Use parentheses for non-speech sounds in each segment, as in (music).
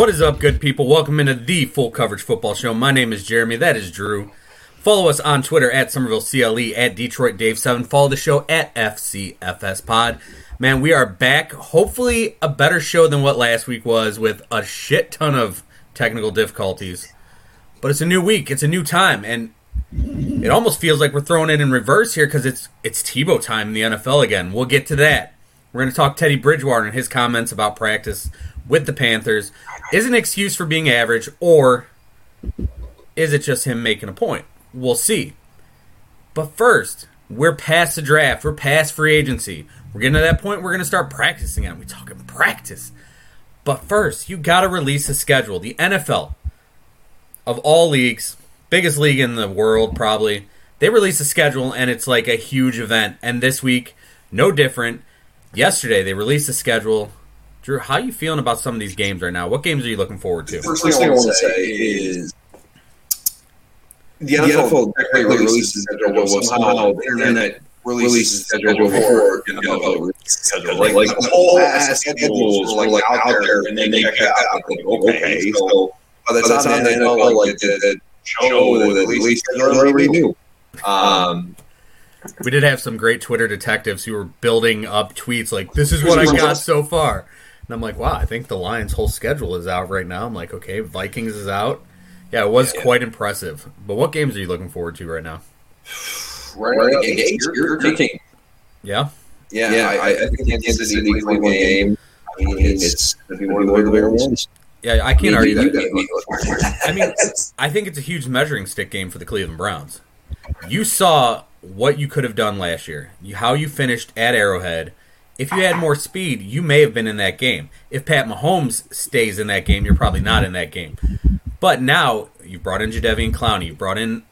What is up, good people? Welcome into the Full Coverage Football Show. My name is Jeremy. That is Drew. Follow us on Twitter at Somerville CLE, at Detroit Dave 7. Follow the show at FCFS Pod. Man, we are back. Hopefully, a better show than what last week was with a shit ton of technical difficulties. But it's a new week, it's a new time, and it almost feels like we're throwing it in reverse here because it's it's Tebow time in the NFL again. We'll get to that. We're going to talk Teddy Bridgewater and his comments about practice with the Panthers. Is an excuse for being average, or is it just him making a point? We'll see. But first, we're past the draft. We're past free agency. We're getting to that point. We're going to start practicing on. We're talking practice. But first, you got to release a schedule. The NFL, of all leagues, biggest league in the world probably, they release a schedule and it's like a huge event. And this week, no different. Yesterday, they released a schedule. Drew, how are you feeling about some of these games right now? What games are you looking forward to? First thing I want to say is the NFL technically releases the schedule, but somehow the internet releases the schedule before the NFL schedule. Like, like the whole ass schedules were like out there, and then they check out. Like, okay, so by the time the NFL like did that show that released schedule, already knew. Um, We did have some great Twitter detectives who were building up tweets like, "This is what I got so far," and I'm like, "Wow, I think the Lions' whole schedule is out right now." I'm like, "Okay, Vikings is out." Yeah, it was quite impressive. But what games are you looking forward to right now? right, right, Gates, your, your team. Yeah, Yeah, yeah, I, I think Kansas City Cleveland game. I mean, it's going to be one of the bigger ones. yeah, I can't argue that. that. I mean, I think it's a huge measuring stick game for the Cleveland Browns. You saw what you could have done last year, how you finished at Arrowhead. If you had more speed, you may have been in that game. If Pat Mahomes stays in that game, you're probably not in that game. But now you brought in Jadeveon Clowney, you brought in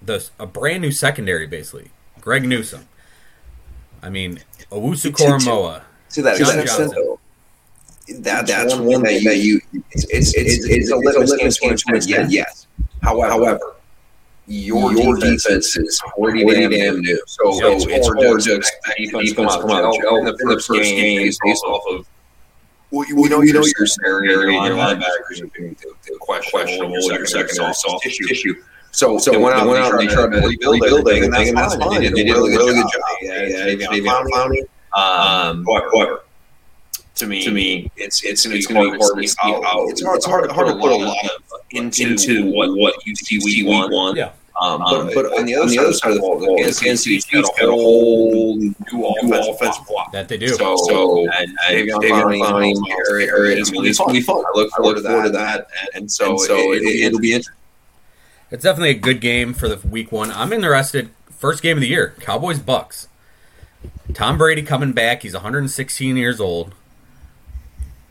the a brand new secondary, basically Greg Newsome. I mean, Owusu Koramoah. to that John extent, though, that, that's one thing that you, it's, it's, it's, it's a little litmus game to extent, yes. However, however your, your defense is pretty damn new. new. So, So it's, it's hard to expect defense to come out, come out gel in the first game based off of well, you, we know, you know your secondary and your linebackers are being questionable, your secondary soft tissue. So, so they went out, and they tried to rebuild everything, and that's fine. They did, a really good job. Yeah, yeah, Davion Clowney. Um, however, to me, to me, it's it's going to be hard to see out. It's hard, it's hard, hard to put a lot of into, into what what you see week one. Yeah. Um, but, but on the other, on the other side of the ball, Kansas City Chiefs got a whole new offensive block. That they do. So, so and, and Davion Clowney, area, area, it's going to be fun. I look forward to that. And so, so it, it, it'll be interesting. It's definitely a good game for the week one. I'm interested. First game of the year, Cowboys Bucks. Tom Brady coming back. He's 116 years old.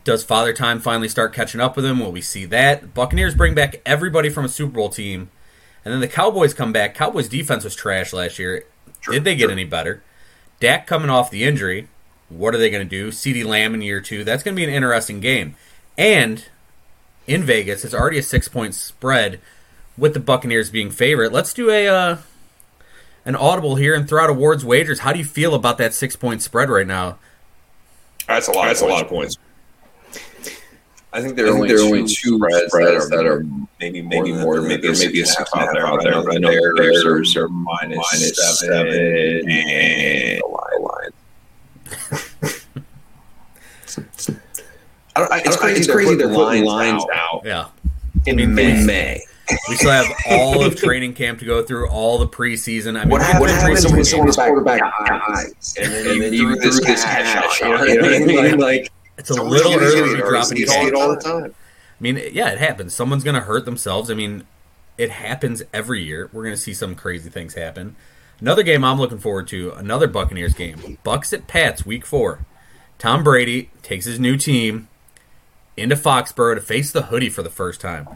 Does Father Time finally start catching up with him? Will we see that? Buccaneers bring back everybody from a Super Bowl team, and then the Cowboys come back. Cowboys defense was trash last year. Did they get any better? Dak coming off the injury. What are they going to do? CeeDee Lamb in year two. That's going to be an interesting game. And in Vegas, it's already a six point spread with the Buccaneers being favorite. Let's do a uh, an audible here and throw out awards wagers. How do you feel about that six point spread right now? That's a lot. That's of a lot of points. I think there are only, two, two spreads, spreads that are maybe maybe more, maybe maybe, maybe a six out there. Out there. I know there's are minus, minus seven, seven and the line. I don't, I, it's, crazy. It's crazy. They're putting lines out, Yeah. in, May. May. (laughs) We still have (laughs) all of training camp to go through, all the preseason. I mean, What we happens, get happens preseason when games. someone's quarterback dies, and then, and then you threw this cash out? You know what I mean? (laughs) Like It's a little early to be dropping see all the time. I mean, yeah, it happens. Someone's going to hurt themselves. I mean, it happens every year. We're going to see some crazy things happen. Another game I'm looking forward to, another Buccaneers game. Bucks at Pats, week four. Tom Brady takes his new team into Foxborough to face the hoodie for the first time.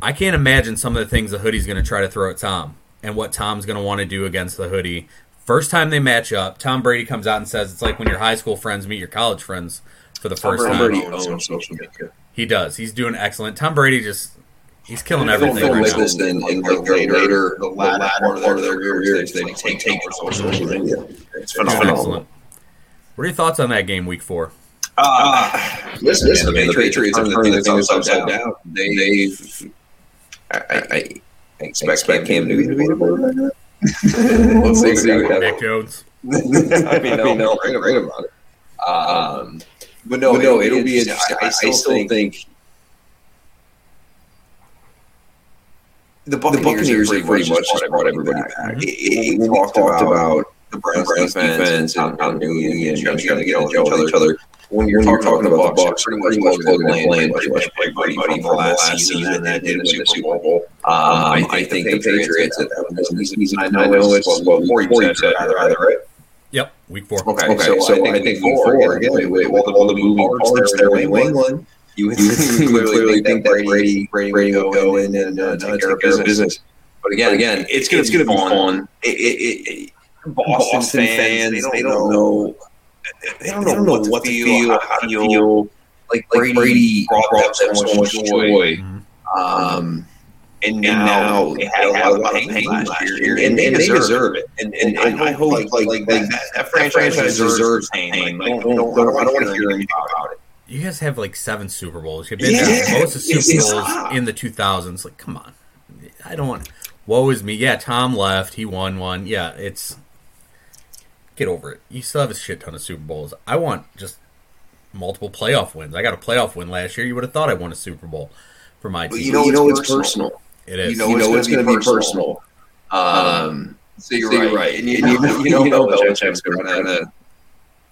I can't imagine some of the things the hoodie's going to try to throw at Tom and what Tom's going to want to do against the hoodie. First time they match up, Tom Brady comes out and says it's like when your high school friends meet your college friends for the first Tom time. Owns social media. He does. He's doing excellent. Tom Brady just he's killing They'll everything film right now. this in, in their later, the latter part of their careers. They take take for social media. It's It's phenomenal. excellent. What are your thoughts on that game week four? Uh, listen, listen, man, the Patriots have turned the things upside down. They, they've, I, I, I expect Cam Newton to be the quarterback. Let's (laughs) see exactly Nick Jones. (laughs) I mean, no, no, right, right about it. Um, but no, but no, it'll, be interesting. I, I still, think, think the Buccaneers, the Buccaneers are pretty much just brought everybody back. back. It, it, we talked, talked about, the Browns, Browns defense and how new and trying to get know each other. When you're, when you're talking, about the Bucks, pretty much Logan and pretty much everybody from the last season that did win the Super Bowl. Um, I think the Patriots, I know it's four you said, right? Yep, week four. Okay, okay so, so I think week four, again, with all the moving parts there in New England, you, you (laughs) clearly think that Brady, Brady, Brady would go in and uh, take care of business. But again, again, it's going to be fun. It, it, it, Boston, Boston fans, they don't, they don't know. They don't, they don't know, what to feel, how to feel. Like, like Brady, Brady brought, brought them so much joy. joy. Mm-hmm. Um, and now, they had a lot of pain last year, and, and, and they deserve it. And, and, and I hope like, like, like that, that franchise deserves pain. Like, don't, don't, don't, I don't want to hear anything about it. You guys have like seven Super Bowls. You've been yeah, most of the Super Bowls in the 2000s. Like, come on. I don't want. Woe is me. Yeah, Tom left. He won one. Yeah, it's get over it. You still have a shit ton of Super Bowls. I want just multiple playoff wins. I got a playoff win last year. You would have thought I won a Super Bowl for my team. you know, you know it's personal. personal. It is. You know, you know it's, going to be personal. Um, so you're, so right. right. And you, (laughs) you, know, you know, you know Belichick's going to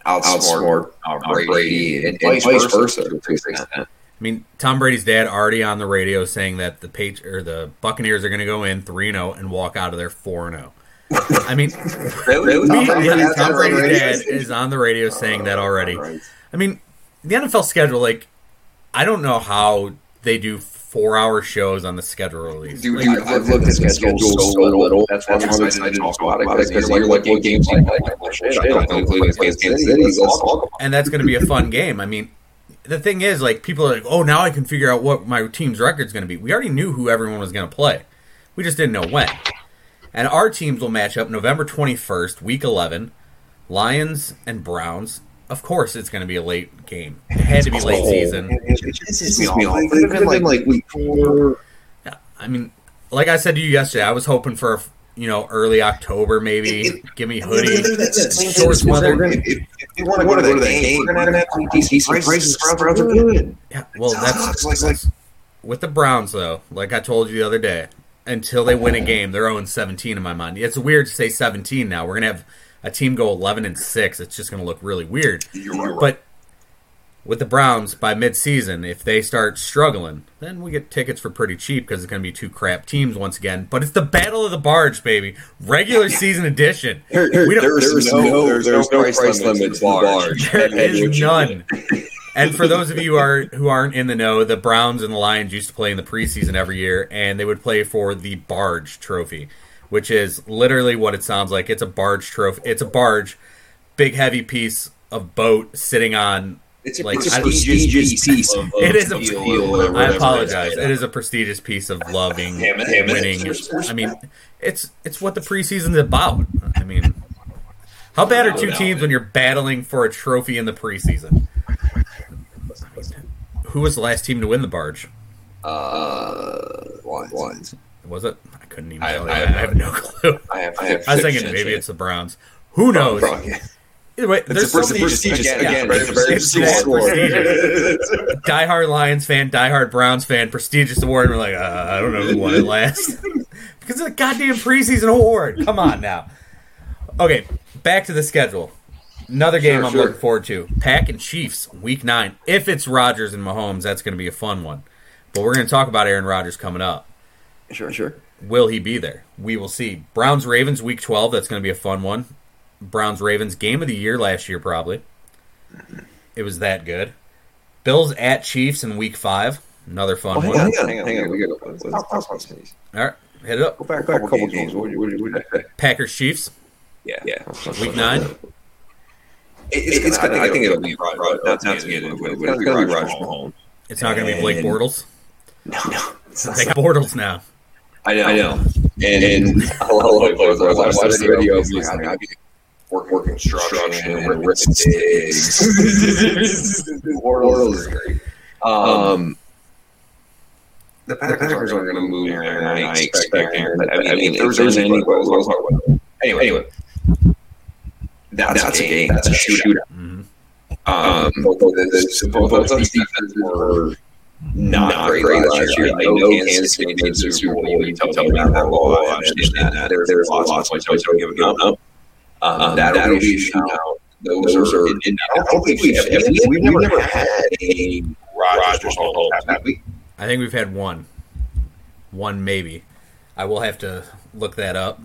outsmart, outsmart Brady, and, and, vice versa. versa I mean, Tom Brady's dad already on the radio saying that the page or the Buccaneers are going to go in three zero and walk out of there four zero. I mean, (laughs) really? (laughs) Tom, Tom, Tom Brady's dad is on the radio saying that already. I mean, the NFL schedule, like, I don't know how they do four hour shows on the schedule release. Dude, like, I've, I've looked at the schedule so little. little. That's why I'm excited to talk about it because you're like, what games do you like? And that's going to be a fun game. I mean, the thing is, like, people are like, oh, now I can figure out what my team's record is going to be. We already knew who everyone was going to play. We just didn't know when. And our teams will match up November 21st, week 11. Lions and Browns. Of course, it's going to be a late game. It had to be late season. It could have been like week four. Yeah, I mean, like I said to you yesterday, I was hoping for you know early October, maybe. Give me hoodie, shorts weather. If, you want to go to the game, we're going to have to decent prices. Browns are good. Yeah, well, that's, that's with the Browns though. Like I told you the other day, until they win a game. They're 0 17 in my mind. It's weird to say 17 now. We're going to have a team go 11 and 6. It's just going to look really weird. But with the Browns by midseason, if they start struggling, then we get tickets for pretty cheap because it's going to be two crap teams once again. But it's the Battle of the Barge, baby. Regular season edition. There, there's, there's, no, there's, there's no price, price limit to the barge. There is none. and for those of you who are who aren't in the know, the Browns and the Lions used to play in the preseason every year, and they would play for the Barge Trophy, which is literally what it sounds like. It's a barge trophy. It's a barge, big heavy piece of boat sitting on. It's a like, prestigious piece. piece of, of it is a. I apologize. It is a prestigious piece of loving, winning. I mean, it's it's what the preseason is about. I mean, how bad are two teams when you're battling for a trophy in the preseason? Who was the last team to win the barge? Uh, Lions. Was it? I couldn't even. I, have, I, have, I have no clue. (laughs) I, have, I, have I was thinking maybe it's the Browns. Who knows? Either way, it's a so prestigious, again, again, right? It's a very prestigious award. (laughs) diehard Lions fan, diehard Browns fan, prestigious award. And we're like, uh, I don't know who won it last (laughs) because it's a goddamn preseason award. Come on now. Okay, back to the schedule. Another game sure, I'm sure. looking forward to: Pack and Chiefs, Week Nine. If it's Rodgers and Mahomes, that's going to be a fun one. But we're going to talk about Aaron Rodgers coming up. Sure, sure. Will he be there? We will see. Browns Ravens, Week 12. That's going to be a fun one. Browns Ravens, game of the year last year, probably. It was that good. Bills at Chiefs in Week Five. Another fun oh, hang one. On, hang on, hang on. Hang on. We got All right, hit it up. Go back, back a couple games. What, what, what, Packers Chiefs. Yeah, yeah. Week nine. It's, it's gonna, I think it'll be Rod, not, not to get into it, but it'll be Raj Mahone. It's not going to be Blake Bortles. (laughs) No, no. They got Bortles now. I know. I know. And, and I love Blake Bortles. I watched the video. work, work construction, and risk digs. Bortles is great. Um, the Packers, the Packers aren't going to move Aaron. I expect Aaron. I mean, I mean if there's, there's any, anyway, anyway, that's, that's a game. That's a shootout. Mm-hmm. Um, both, both, the, both, both those defenses were not, not great, great last year. I know Kansas City made the Super Bowl. You tell me about that ball. I understand that. There, there's lots of points. I don't give a go. Um, that'll be a shootout. Those, those are. And, and I don't think we've, we've, we've never had a Rodgers Mahomes, have we? I think we've had one. One maybe. I will have to look that up.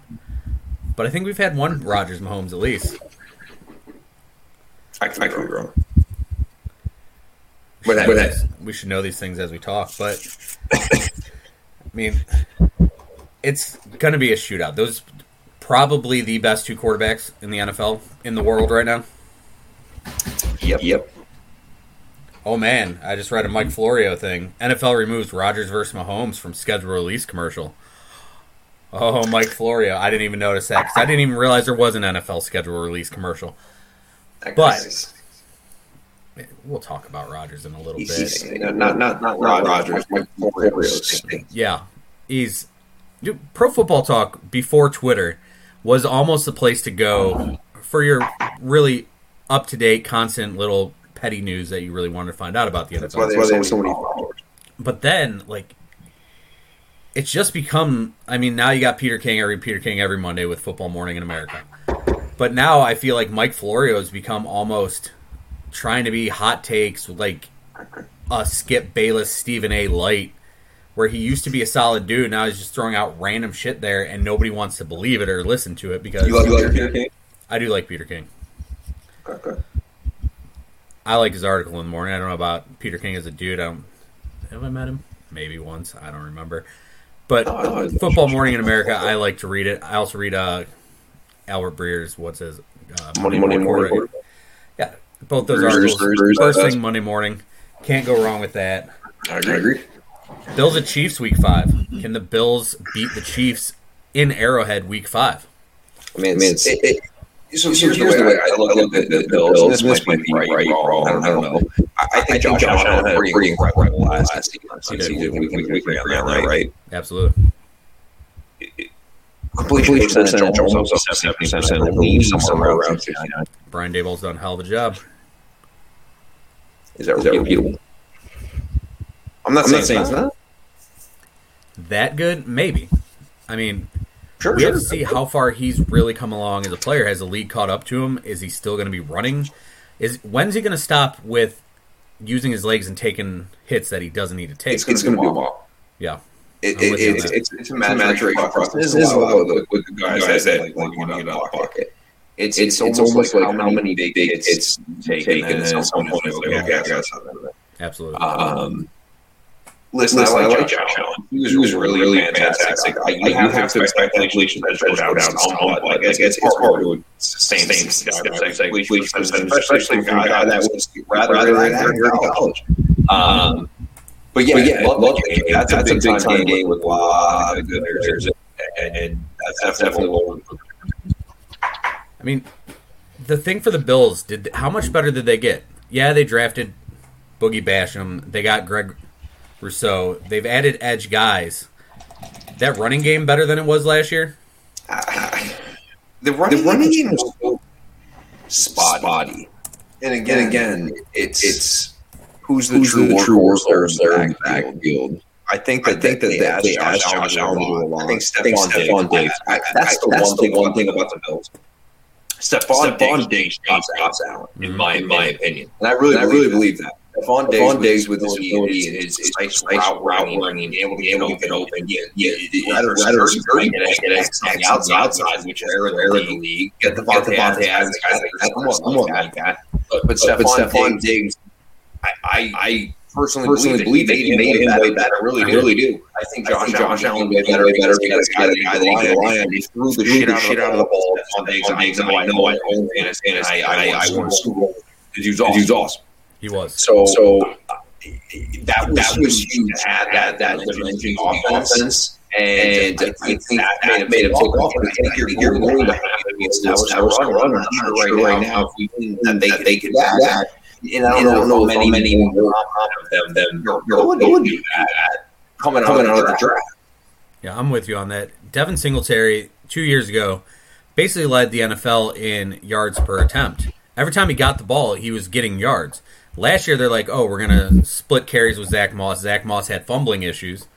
But I think we've had one Rodgers Mahomes at least. I, I could be wrong. But, but we should know these things as we talk. But I mean, it's going to be a shootout. Those probably the best two quarterbacks in the NFL in the world right now. Yep. Yep. Oh man, I just read a Mike Florio thing. NFL removes Rodgers versus Mahomes from schedule release commercial. Oh, Mike Florio. I didn't even notice that because I didn't even realize there was an NFL schedule release commercial. But we'll talk about Rodgers in a little he's, bit. Not not not, not Rodgers. Mike Florio. Yeah, he's dude, Pro Football Talk before Twitter was almost the place to go for your really up to date, constant little petty news that you really wanted to find out about the NFL. That's why they, That's why they have so many followers. But then, like, it's just become. I mean, now you got Peter King. Read Peter King every Monday with Football Morning in America. But now I feel like Mike Florio has become almost trying to be hot takes with like a Skip Bayless, Stephen A. Light, where he used to be a solid dude. Now he's just throwing out random shit there, and nobody wants to believe it or listen to it because you like, you like Peter King. I do like Peter King. Okay. I like his article in the morning. I don't know about Peter King as a dude. I don't, have I met him? Maybe once. I don't remember. But oh, Football Morning in America, I like to read it. I also read uh, Albert Breer's what's his uh, Money, Monday morning. morning. Yeah, both those Breer's, articles. Breer's, first thing Monday morning. Can't go wrong with that. I agree. Bills at Chiefs week five. Can the Bills beat the Chiefs in Arrowhead week five? I mean, it's, it, it, so, so here's, here's the way I look, look at the, the Bills. Bills. This, this might be right, right wrong. I don't, I don't know. I, I, think Josh, Josh Allen had a pretty incredible last season. We can, we can agree on that, right? Absolutely. Completion percentage almost up to 70%. I believe somewhere around 59. Brian Daboll's done a hell of a job. Is that, Is that repeatable? I'm not, I'm saying, not saying it's not. That good? Maybe. I mean, Sure, we sure. have to see how far he's really come along as a player. Has the league caught up to him? Is he still going to be running? Is when's he going to stop with using his legs and taking hits that he doesn't need to take? It's, it's going to be a while. Yeah. It, it, it's, it's, it's, a maturation process. This is a lot with, with the guys, guys that like, like, want to get out of pocket. It's, it's, it's almost like, how many big hits it's taken, and then at some point it's like, okay, I got something. Absolutely. Um, Listen, Listen, I like, I like Josh Allen. He was, he was really, really fantastic. fantastic. I, you, have, have to expect completion percentage to go down somewhat. Like, it's, it's, it's hard to sustain completion percentage, especially for a guy that was rather, rather accurate in college. But yeah, but yeah love, love game. game. That's, that's a big time, time game with a lot of good players, and, and that's definitely what. I mean, the thing for the Bills did how much better did they get? Yeah, they drafted Boogie Basham. They got Greg Rousseau. They've added edge guys. That running game better than it was last year. Uh, (sighs) the running, the running game was so spotty. spotty. And again, and again, it's it's who's the who's true, the true workhorse there in the backfield. I think that I think that they, they, they asked Josh Allen to do a lot. I think Stefon Diggs. That's the one thing. One thing about the Bills. Stefon Diggs beats Allen, in mm-hmm. my in my opinion, and I really I really believe that. Stefon Diggs, Diggs, Diggs with his ability and his, his nice route running, running, able to able to get open, yeah, yeah, rather rather skirting it on the outside, which is rare in the league. Get the Davante Adams, guys like that. I'm like that. But but Stefon Diggs, I I personally, personally believe, believe they made him way better. I really, I really do. I think Josh, I think Josh Allen way better, way better because guy that guy that rely on. He threw the shit out of the ball on Diggs, on Diggs, and I know I own and I I I won Super Bowl. He was awesome. He was. So, so uh, that, that was huge to have that, that dimension offense. And, and I think that made, made him take off. And I think you're, you're going to have to be established run runner. I'm not sure right, right now if we win that they, they could do that. And I don't, and I don't know, know if many more of them than you're, you're going to do that coming, coming out of the draft. Yeah, I'm with you on that. Devin Singletary, two years ago, basically led the NFL in yards per attempt. Every time he got the ball, he was getting yards. Last year, they're like, oh, we're going to split carries with Zach Moss. Zach Moss had fumbling issues.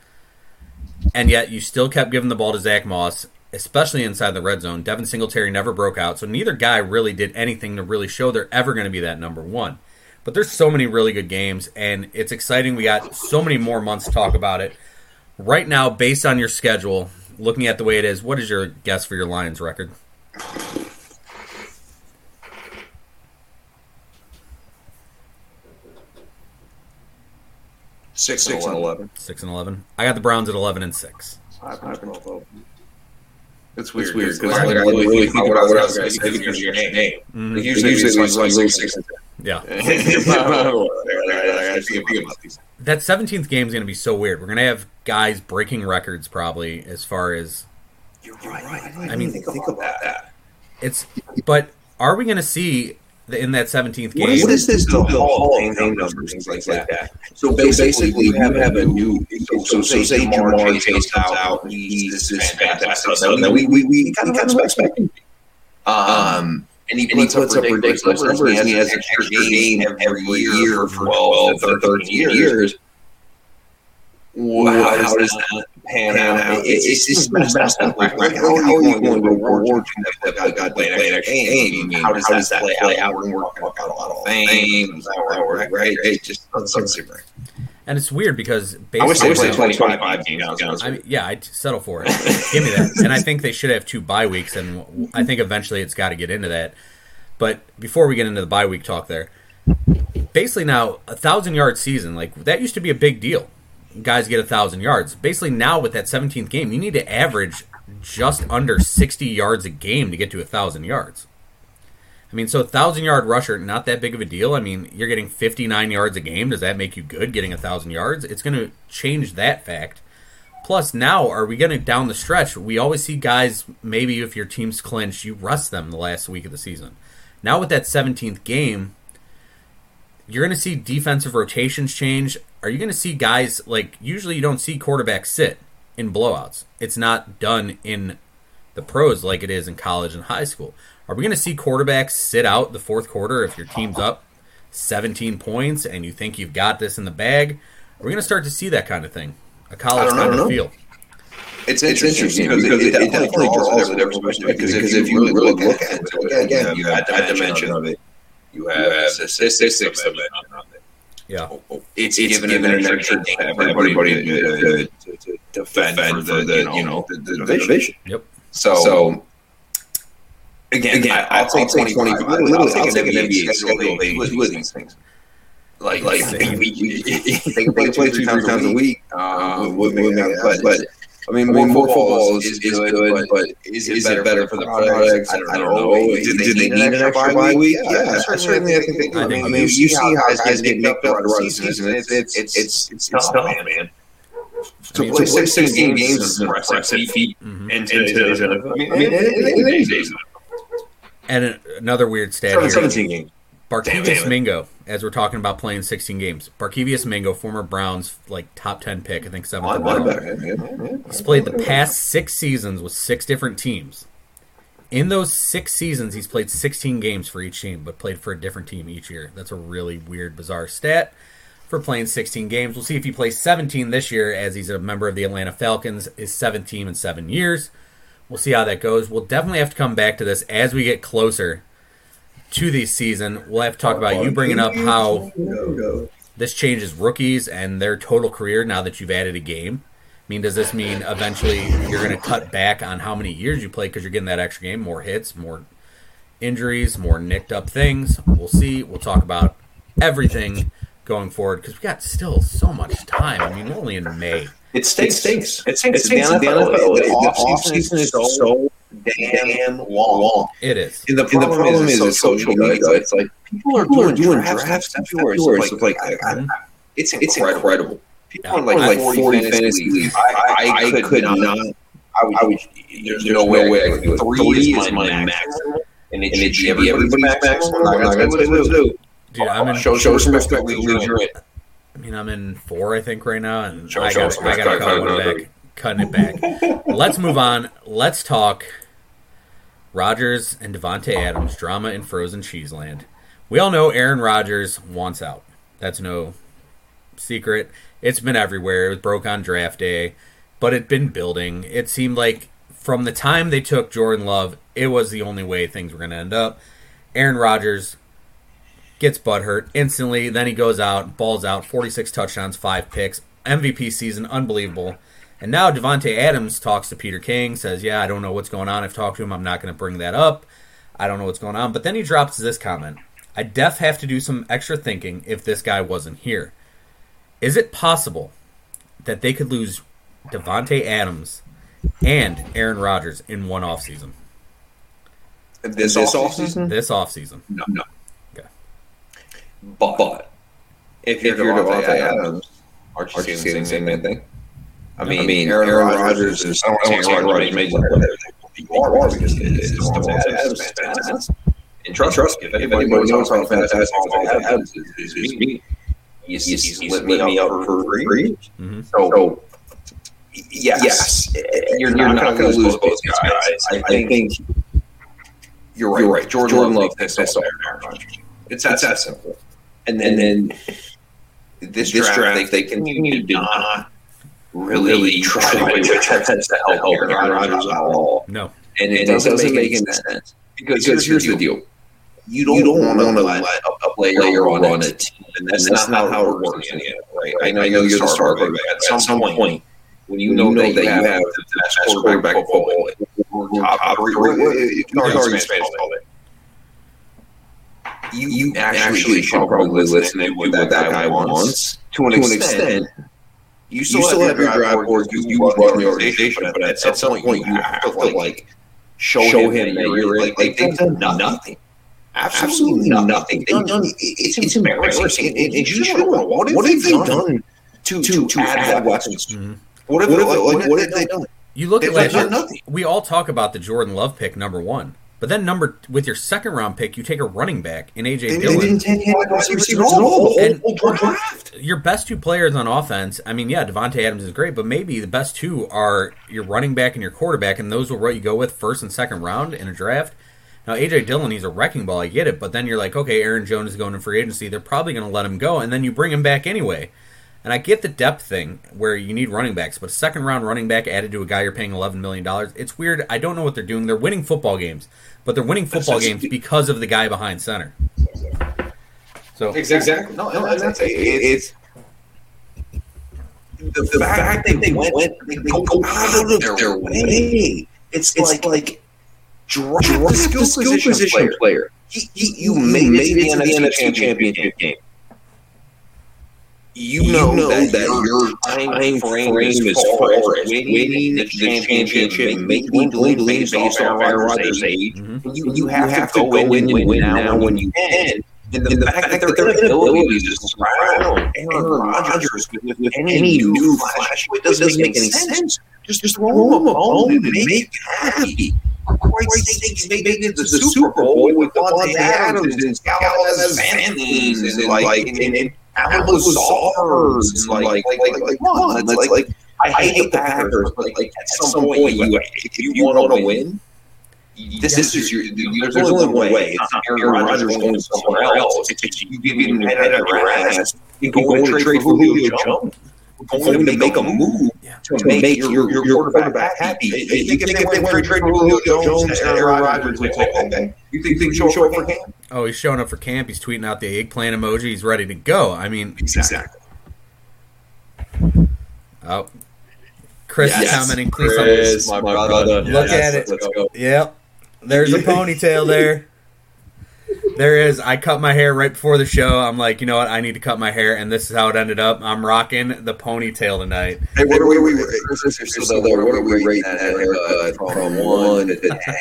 And yet, you still kept giving the ball to Zach Moss, especially inside the red zone. Devin Singletary never broke out, so neither guy really did anything to really show they're ever going to be that number one. But there's so many really good games, and it's exciting. We got so many more months to talk about it. Right now, based on your schedule, looking at the way it is, what is your guess for your Lions record? Six, six and eleven. Six and eleven. I got the Browns at eleven and six. Five and twelve. It's weird. It's weird because like, I really, really think about what I was going to say because your name. name. Mm-hmm. Like, usually, usually it's like, like six and ten. Yeah. (laughs) that seventeenth game is going to be so weird. We're going to have guys breaking records probably as far as. You're right. I, mean, think, think about that. It's, but are we going to see in that 17th game. What is this? The Hall of Fame numbers, things like that. So basically, we have, have a new. So, so, so say Ja'Marr Chase comes out, he's this fantastic. So then we we we kind of expecting. Um, and he, and he puts up ridiculous numbers, and he has an extra game every year for 12 or 13 years. Wow, how does that pan out? It's, it's just messed up. Like, how, how are you going to reward that guy got played an extra game? How does that play out? We're talking about a lot of fame. Right, right? It just doesn't seem right. And it's weird because basically, I wish they play 20, 25 games. I mean, yeah, I'd settle for it. Give me that. And I think they should have two bye weeks, and I think eventually it's got to get into that. But before we get into the bye week talk, there, basically now a thousand yard season, like that used to be a big deal guys get a thousand yards. Basically, now with that 17th game, you need to average just under 60 yards a game to get to a thousand yards. I mean, so a thousand yard rusher, not that big of a deal. I mean, you're getting 59 yards a game. Does that make you good getting a thousand yards? It's going to change that fact. Plus, now are we going to down the stretch? We always see guys. Maybe if your team's clinched, you rest them the last week of the season. Now with that 17th game, you're going to see defensive rotations change are you going to see guys like usually you don't see quarterbacks sit in blowouts. It's not done in the pros like it is in college and high school. Are we going to see quarterbacks sit out the fourth quarter if your team's up 17 points and you think you've got this in the bag? Are we going to start to see that kind of thing? A college kind of feel. It's, it's interesting, because, because it, it, definitely draws a different perspective. Because, because if you really look at it, again, you have that dimension of it. You have statistics of it. Yeah, oh, oh, it's, it's given, given an extra game for everybody to, to, to, to defend, defend for the, you know the, the division. Yep. So, so again, again I, will take 20, 25. Literally, I'll take an NBA schedule. Two of these things. Like, like (laughs) (laughs) they, we, they play two, three times a week. Um, but, but I mean, more, more football is, is, is good, good, but is it, is better, better for the products? I don't, I don't know. Do they, do they need an extra bye week? Yeah, yeah certainly. I think they do. I mean, you see how guys get nicked up throughout the season. It's it's it's it's it's tough, man. To play 16 games is impressive feat in today's NFL. I mean, and another weird stat here. 17 games. Barkevious Mingo, as we're talking about playing 16 games, Barkevious Mingo, former Browns like top 10 pick, I think seventh overall. He's played the past six seasons with six different teams. In those six seasons, he's played 16 games for each team, but played for a different team each year. That's a really weird, bizarre stat for playing 16 games. We'll see if he plays 17 this year, as he's a member of the Atlanta Falcons, his seventh team in seven years. We'll see how that goes. We'll definitely have to come back to this as we get closer to the season. We'll have to talk about you bringing up how this changes rookies and their total career now that you've added a game. I mean, does this mean eventually you're going to cut back on how many years you play because you're getting that extra game, more hits, more injuries, more nicked up things? We'll see. We'll talk about everything going forward because we got still so much time. I mean, we're only in May. It stinks. It stinks. It stinks. It stinks. The NFL, the off season is so damn long. It is. And the problem, and the problem is, is social media. It's like people are, people doing, doing drafts in February. So like, like I, I, it's it's incredible. people in like, like 40, 40 fantasy leagues. I, I, I, could, could not. not I would, I would, there's, there's no way, way I could do it. Three, Three is my maximum, and it, and it should be everybody's maximum. I'm not going to say what do. Dude, I'm in, show, show some respect. You're in. I mean, I'm in four, I think, right now, and show, I got, I got to cut one back, cutting it back. (laughs) Let's move on. Let's talk Rodgers and Davante Adams drama in Frozen Cheeseland. We all know Aaron Rodgers wants out. That's no secret. It's been everywhere. It was broke on draft day, but it'd been building. It seemed like from the time they took Jordan Love, it was the only way things were going to end up. Aaron Rodgers gets butthurt instantly. Then he goes out, balls out, 46 touchdowns, five picks, MVP season, unbelievable. And now Davante Adams talks to Peter King, says, "Yeah, I don't know what's going on. I've talked to him. I'm not going to bring that up. I don't know what's going on." But then he drops this comment: "I def have to do some extra thinking if this guy wasn't here. Is it possible that they could lose Davante Adams and Aaron Rodgers in one offseason?" This, this offseason? This offseason. No, no. Okay. But, but if, if you're, you're Davante Adams, Adams, aren't you seeing the same thing? I mean, I mean Aaron, Aaron Rodgers is. I don't want to say Aaron Rodgers amazing player. You are because it's Davante Adams fantastic. And trust, trust if anybody knows how fantastic Davante Adams is, is me. He's, he's, he's lit me up for three years. Mm-hmm. So, yes, yes, you're, you're not, not going to lose both guys. I, I think you're right. You're right. Jordan, Jordan Love pissed off Aaron Rodgers. It's that, that simple. And then, and then this, this draft, draft, they, they continue to not really, really try, try to attempt to help Aaron Rodgers at all. No. And it, doesn't, doesn't make any sense. Because, because here's, the deal. You don't, you don't want to let a player, player run a team. And that's, and that's not, how it works in the right? I know, I know you're the star quarterback. At some, some point, when you know, that, you have the best quarterback football, top three, you, you actually should probably listen to what that guy wants to an extent you still, you still have, your drive board because you run the organization, but at, at some point you have to like show, show him that you're like, like they've done nothing. Absolutely nothing. They've done, it's, it's embarrassing. And, and, and you should know what, what have they done to, to, to add weapons? Mm-hmm. What have, what, have, what have they done? You look at last year. We all talk about the Jordan Love pick, number one. But then number with your second round pick, you take a running back in AJ they, Dillon. They didn't take any receivers at all. And draft. Your best two players on offense. I mean, yeah, Davante Adams is great, but maybe the best two are your running back and your quarterback, and those are what you go with first and second round in a draft. Now AJ Dillon, he's a wrecking ball. I get it, but then you're like, okay, Aaron Jones is going to free agency. They're probably going to let him go, and then you bring him back anyway. And I get the depth thing where you need running backs, but a second round running back added to a guy you're paying $11 million, it's weird. I don't know what they're doing. They're winning football games, but they're winning football games because of the guy behind center. So Exactly. No, no that's, it. It's the, the fact, fact that they went, went they, they go out of their, their way. It's, it's like, like draft, draft the skill, skill position, position player. player. He, he, you, you made, made it to the NFC championship game you know, you know that, that, your time frame, frame is far as winning the championship, making the based off Aaron Rodgers' age. Mm-hmm. You, you, have, you have to go in and win now when you can. And the, and the fact, fact that their inability to surround Aaron Rodgers with, with any new flash it doesn't make any sense. Just, just throw him a bone and make him happy. They, they, did the, the Super Bowl with Davante Adams and Gallup and like and, and Allosaurus. Like, like, like, like, like, on. It's like, like, I hate the Packers, but like, at some point, you, if you want to win, this, this is your. There's, there's only one way. It's not Aaron Rodgers going somewhere else. It's you give him head out of your ass. You go and trade for Julio Jones. Going to make a move to, to make your, your, your quarterback happy. You think if they went and trade Julio Jones, and Aaron Rodgers would say, okay. You think they show up for camp? Oh, he's showing up for camp. He's tweeting out the eggplant emoji. He's ready to go. I mean, exactly. Oh, Chris yes. is commenting. Please Chris, my brother. Look yes, at it. Let's go. Yep. There's a ponytail there. (laughs) There is. I cut my hair right before the show. I'm like, you know what? I need to cut my hair, and this is how it ended up. I'm rocking the ponytail tonight. Hey, what are we? we, we still. What are we rating that haircut from one to ten?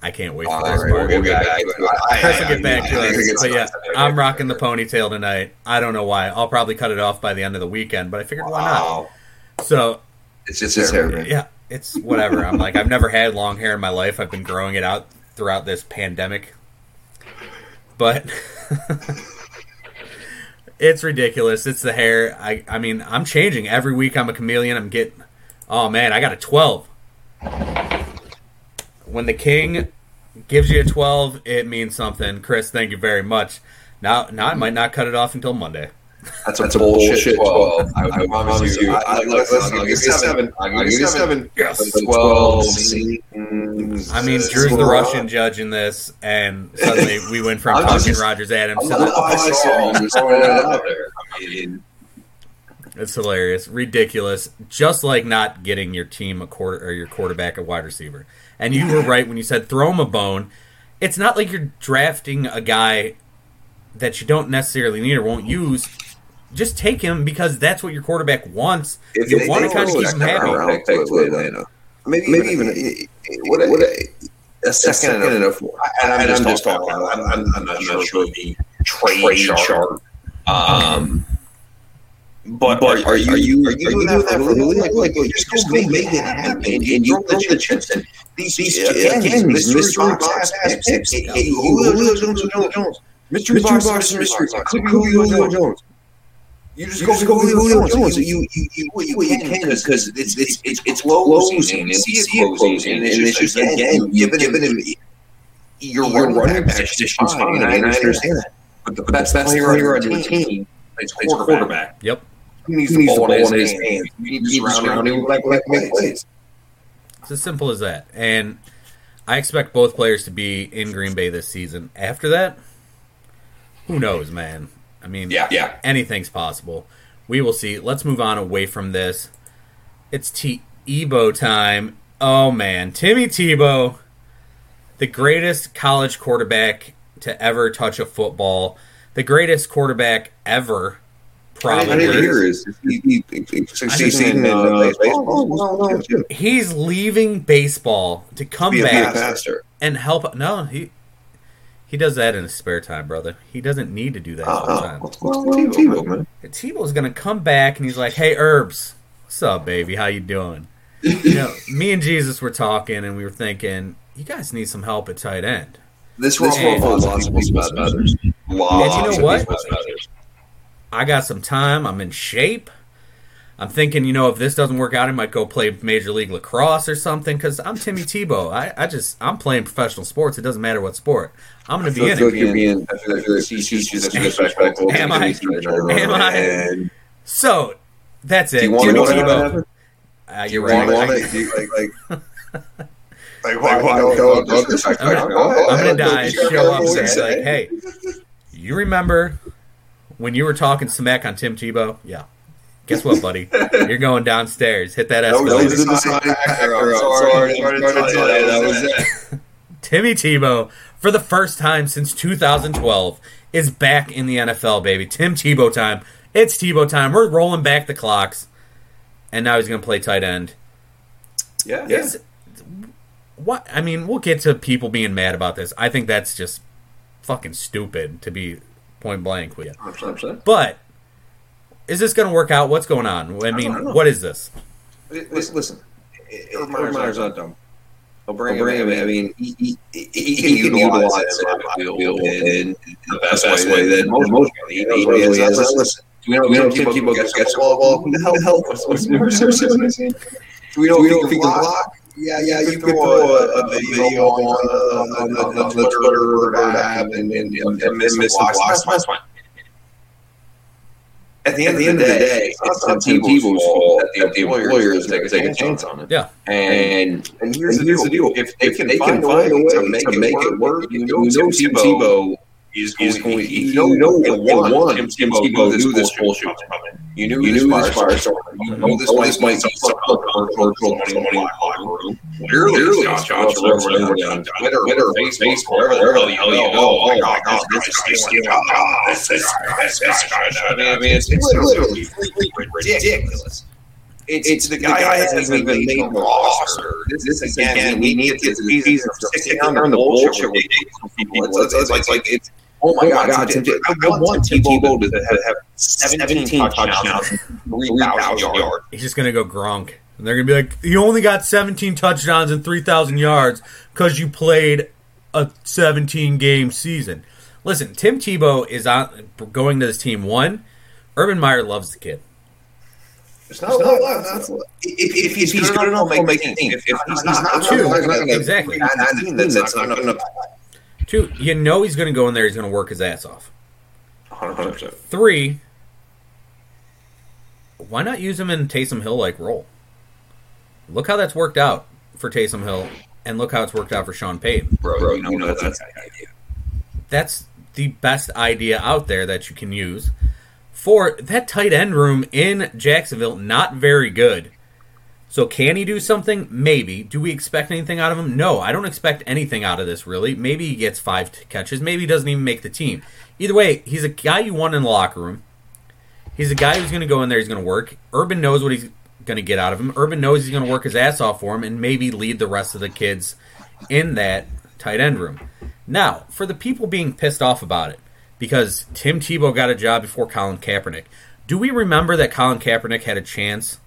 I can't wait for this part. We'll get back to it. Chris will get back to us. But yeah, I'm rocking the ponytail tonight. I don't know why. I'll probably cut it off by the end of the weekend, but I figured why not? So It's just his hair, yeah, it's whatever. I'm like, I've never had long hair in my life. I've been growing it out throughout this pandemic. But (laughs) it's ridiculous. It's the hair. I I mean, I'm changing every week. I'm a chameleon. I'm getting. Oh man, I got a 12. When the king gives you a 12, it means something. Chris, thank you very much. Now, now I might not cut it off until Monday. That's a, That's a bullshit 12. I, I promise you. I, I, listen, I'll give you a 7. I'll give you a 7. Yes. But 12. I mean, Drew's the Russian judge in this, and suddenly (laughs) we went from I'm talking just- Rodgers Adams to I'm the, I saw. I'm throwing it out there. (laughs) I mean, It's hilarious, ridiculous. Just like not getting your team a quarter or your quarterback a wide receiver. And you were right when you said throw him a bone. It's not like you're drafting a guy that you don't necessarily need or won't use. Just take him because that's what your quarterback wants. if You they- want to kind of keep him happy. round pick to Atlanta. Maybe, maybe even a, what a, what a, a second and a four. And I'm, just, just talking. I'm, I'm, I'm not sure if it would be trade sharp. Um, but, but are you are you are you doing that for Julio? Like, like, like, just go make, make it happen, and you throw the chips in. These, these again, these mystery box ass picks. Hey, hey, Julio Jones, Julio Jones, mystery box, mystery box. Julio Jones. You just go, go with Julio Jones. You you you what you can because because it's it's it's it's closing and see it closing and it's just again giving him your your running back position's fine. I understand that, but the that's that's the player on your team. Plays quarterback. Yep. He needs the ball in his hands. You need to surround him like like make plays. It's as simple as that. And I expect both players to be in Green Bay this season. After that, who knows, man? I mean, Yeah, yeah. anything's possible. We will see. Let's move on away from this. It's T Ebo time. Oh man, Timmy Tebow, the greatest college quarterback to ever touch a football, the greatest quarterback ever, I probably. didn't hear is he, he, he succeeding in uh, baseball. He's leaving baseball to come Be a, a back pastor. and help. No, he he does that in his spare time, brother. He doesn't need to do that all the Oh, time. what's going on Tebow, man? Tebow's gonna come back and he's like, "Hey, Herbs, what's up, baby? How you doing?" you know, (laughs) me and Jesus were talking and we were thinking, "You guys need some help at tight end." This This roll roll lots of people's feathers. Lots And you know what? I got some time. I'm in shape. I'm thinking, you know, if this doesn't work out, I might go play Major League Lacrosse or something. Because I'm Timmy Tebow. I, I just I'm playing professional sports. It doesn't matter what sport. I'm going to be I in feel it. being, I feel like you're disrespectful. Am I? Am I? So that's it. do you want to Timmy know what Tebow. happened? Uh, Do you're you right. want it? Do you, like, like, (laughs) like, like, why don't go, go, go, I'm gonna, I'm gonna die. Show up and say, like, "Hey, you remember when you were talking smack on Tim Tebow? Yeah. Guess what, buddy? You're going downstairs. Hit that That was, that was the side factor. I'm sorry, I'm sorry to tell you, that was it. (laughs) Timmy Tebow, for the first time since 2012, is back in the NFL, baby. Tim Tebow time. It's Tebow time. We're rolling back the clocks, and now he's gonna play tight end. Yeah, Is what? I mean, we'll get to people being mad about this. I think that's just fucking stupid to be point blank with you. 100%. But is this going to work out? What's going on? I mean, don't what is this? Listen, listen. Urban Meyer's not dumb. He'll bring, him. I mean, he, he, he, he can utilize him in the field in the best, way that most most he, he, he has. Listen, do we know, we know Tim Tebow gets, gets the ball? Who the hell? hell what's, what's the? Do we know if he can block? Yeah, yeah, you can throw a, a video on, on, on, on the Twitter or whatever and, and, and, and miss blocks. That's fine. That's fine. At the end, of the day, it's not Tim Tebow's fault that the employers take, take a chance on it. Yeah. And and here's, the, deal. If they can, find, a way to make, it work, you know, Tim Tebow is, is going. Know, you know, one, one Tim Tebow knew this bullshit was coming. You knew, you knew this fire. You know this place might be some commercial money the room. Literally, Josh, Josh, whatever, on Twitter, Twitter, Facebook, wherever the hell you go. Oh my God, this is this this this this this guy. I mean, it's literally ridiculous. it's, it's the guy, guy hasn't even made the roster. This, this is again, we need to get to the season of sticking on the bullshit people. It's, it's, it's like it's. Oh my, oh my God! Tim, Tim, I, I want Tim Tebow to have, have 17, 17 touchdowns, 3,000 yards. He's just going to go Gronk. And they're going to be like, you only got 17 touchdowns and 3,000 yards because you played a 17 game season. Listen, Tim Tebow is on going to this team. One, Urban Meyer loves the kid. It's not, it's not, not, not, not if, if, he's, he's good enough, make, make the team. If, if he's not, not two, exactly. That's not going to. Two, you know he's going to go in there. He's going to work his ass off. 100%. Three, why not use him in Taysom Hill like role? Look how that's worked out for Taysom Hill, and look how it's worked out for Sean Payton. Bro, bro you know, you know that's, that's idea. That's the best idea out there that you can use for that tight end room in Jacksonville, not very good. So can he do something? Maybe. Do we expect anything out of him? No, I don't expect anything out of this really. Maybe he gets five catches. Maybe he doesn't even make the team. Either way, he's a guy you want in the locker room. He's a guy who's going to go in there. He's going to work. Urban knows what he's going to get out of him. Urban knows he's going to work his ass off for him and maybe lead the rest of the kids in that tight end room. Now, for the people being pissed off about it, because Tim Tebow got a job before Colin Kaepernick. Do we remember that Colin Kaepernick had a chance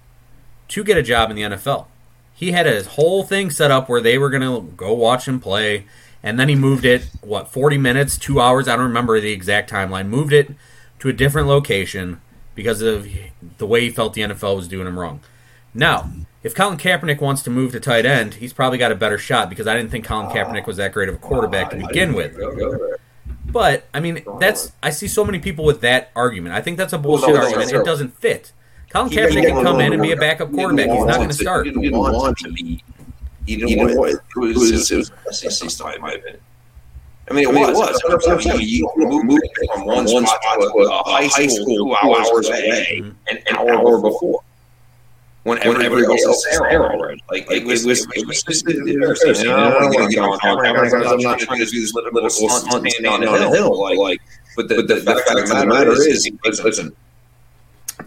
to get a job in the NFL? He had his whole thing set up where they were going to go watch him play, and then he moved it, what, 40 minutes, two hours? I don't remember the exact timeline. Moved it to a different location because of the way he felt the NFL was doing him wrong. Now, if Colin Kaepernick wants to move to tight end, he's probably got a better shot because I didn't think Colin Kaepernick was that great of a quarterback to begin with. But I mean, that's I see so many people with that argument. I think that's a bullshit well, no, argument. It doesn't fit. Colin Kaepernick can come in and be a backup quarterback. He's not going to start. He didn't want to be. He didn't want. It was, it was SEC style, in my opinion. I mean, it I mean, was. It was. I mean, you moved from one spot to a high school two hours away, an hour before when everybody else is there already. Like, like it was, it was, it was just embarrassing. I don't want to get on camera. I'm not trying to do this little, little stunt standing on a hill. Like, like, but the, but the, the fact of the matter is, listen,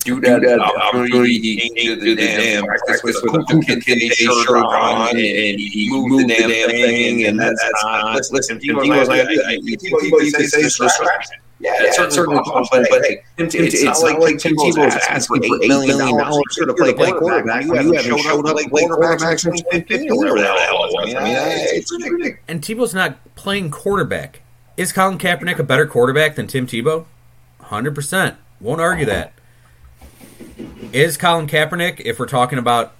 do that, that opportunity. He came to the damn practice with a Kincaid shirt on, and he moved the damn thing, and that's not. Listen, he was like, you can say it's distraction. Yeah, yeah it's certainly possible, but hey, Tim, Tim, it's, it's not like Tim Tebow's asking for eight million dollars to play quarterback. You haven't showed up play quarterback since 2015 or whatever the hell it was. I mean, it's ridiculous. And Tebow's not playing quarterback. Is Colin Kaepernick a better quarterback than Tim Tebow? Hundred percent. Won't argue that. Is Colin Kaepernick, if we're talking about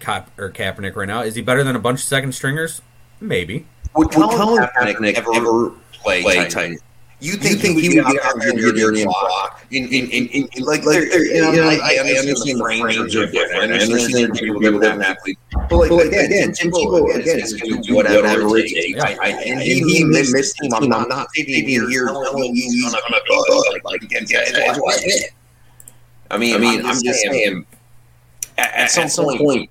Ka- or Kaepernick right now, is he better than a bunch of second stringers? Maybe. Would, would Colin Kaepernick ever play, play tight? You think, you think he, he would be out there near the block? In, in, in, in, in, like, like there, you know, you know, I, I understand the frames are different. I understand people live in athlete. But like, but again, again, Tim Tebow again is going to do whatever it takes. I, I, and he, he missed this team. I'm not, not sitting here telling you he's going to be good. Like, again, that's why I mean, I mean, I'm just saying. At, at some point,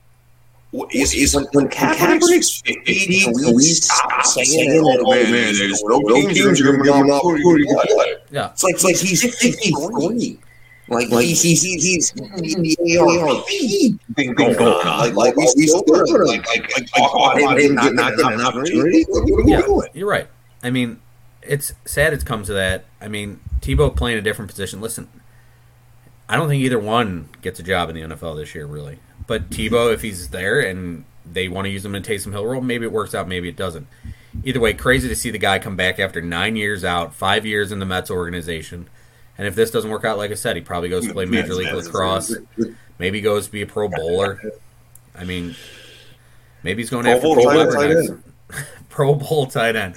is, is when, when Kaepernick's 50, can we stop saying that, oh, oh man, there's no games are going to be on pretty Yeah. It's like, it's like he's 53. Like, like he's, he's, he's in the ARP thing going on. Like, like we still like, like, like, talk about him not, not getting an opportunity. What yeah, you're right. I mean, it's sad it's come to that. I mean, Tebow playing a different position. Listen, I don't think either one gets a job in the NFL this year, really. But Tebow, if he's there and they want to use him in Taysom Hill role, maybe it works out, maybe it doesn't. Either way, crazy to see the guy come back after nine years out, five years in the Mets organization. And if this doesn't work out, like I said, he probably goes to play Major League Lacrosse. Maybe goes to be a Pro Bowler. I mean, maybe he's going after Pro Bowler (laughs) Pro Bowl tight end.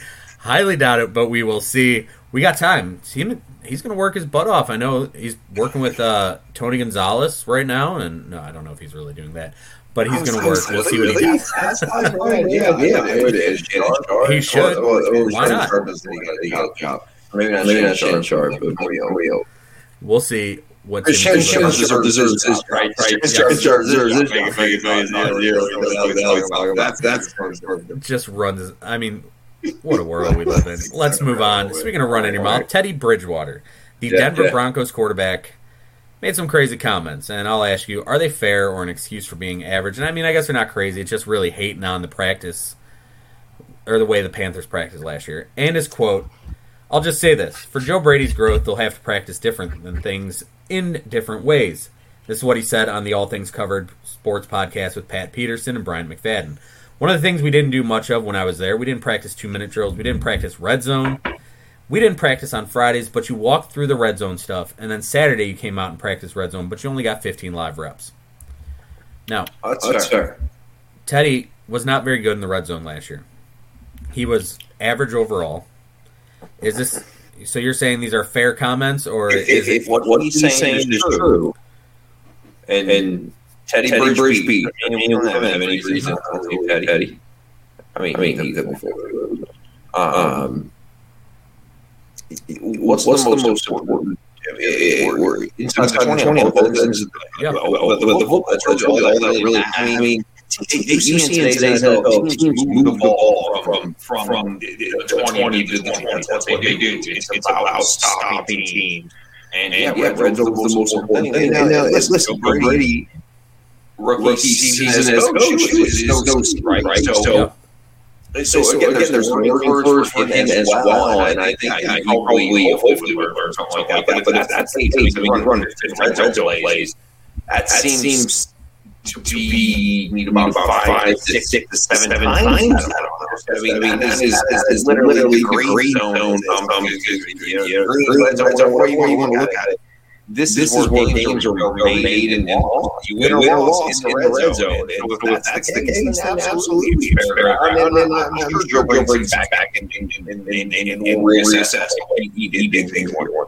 Highly doubt it, but we will see. We got time. See him he's going to work his butt off. I know he's working with uh, Tony Gonzalez right now, and no, I don't know if he's really doing that, but he's going to work. We'll see what he does. yeah, yeah, it is. He should. Why not? Maybe not, maybe not Shannon Sharpe, but we'll see what Shannon Sharpe deserves his right. Shannon Sharpe deserves his Just runs. I mean, what a world we live in. Let's move on. Speaking of running your mouth, Teddy Bridgewater, the Denver Broncos quarterback, made some crazy comments, and I'll ask you: Are they fair or an excuse for being average? And I mean, I guess they're not crazy. It's just really hating on the practice or the way the Panthers practiced last year. And his quote: "I'll just say this: for Joe Brady's growth, they'll have to practice different than things in different ways." This is what he said on the All Things Covered Sports podcast with Pat Peterson and Bryant McFadden. One of the things we didn't do much of when I was there, we didn't practice two minute drills. We didn't practice red zone. We didn't practice on Fridays, but you walked through the red zone stuff, and then Saturday you came out and practiced red zone, but you only got 15 live reps. Now, That's, That's fair. fair. Teddy was not very good in the red zone last year. He was average overall. Is this so? You're saying these are fair comments, or if, is if, it, what, what he's, saying, saying, is true, and, and Teddy, Teddy Bridgeby, I mean, don't have any reason to Teddy. Teddy. I mean, I mean, he could um, what's, what's the, most, most important? important inside, inside 20, 20 yeah, well, the, the, the, that's really all that really. I mean, you see in today's NFL, teams move the ball from from from the twenty to the twenty. That's what they do. It's about stopping teams. And yeah, red zone the most important thing. And now, listen, Brady, rookie season as coach is no right? Right. So. So, so again, again, there's curves for him as well, and I think I, I probably hopefully learn something like that. But if that's the case, I mean, run plays. That seems to be need about five, six, six to seven, seven times. I don't know. I mean, that is, that is literally the green zone, where you want to look at it this, this is, where games are made, made and lost. You win or lost in the red zone. zone. And if that's, that's the case, then absolutely fair. I'm, I'm sure Joe Briggs back, back and, and, and, and, and reassess what he did, did things one.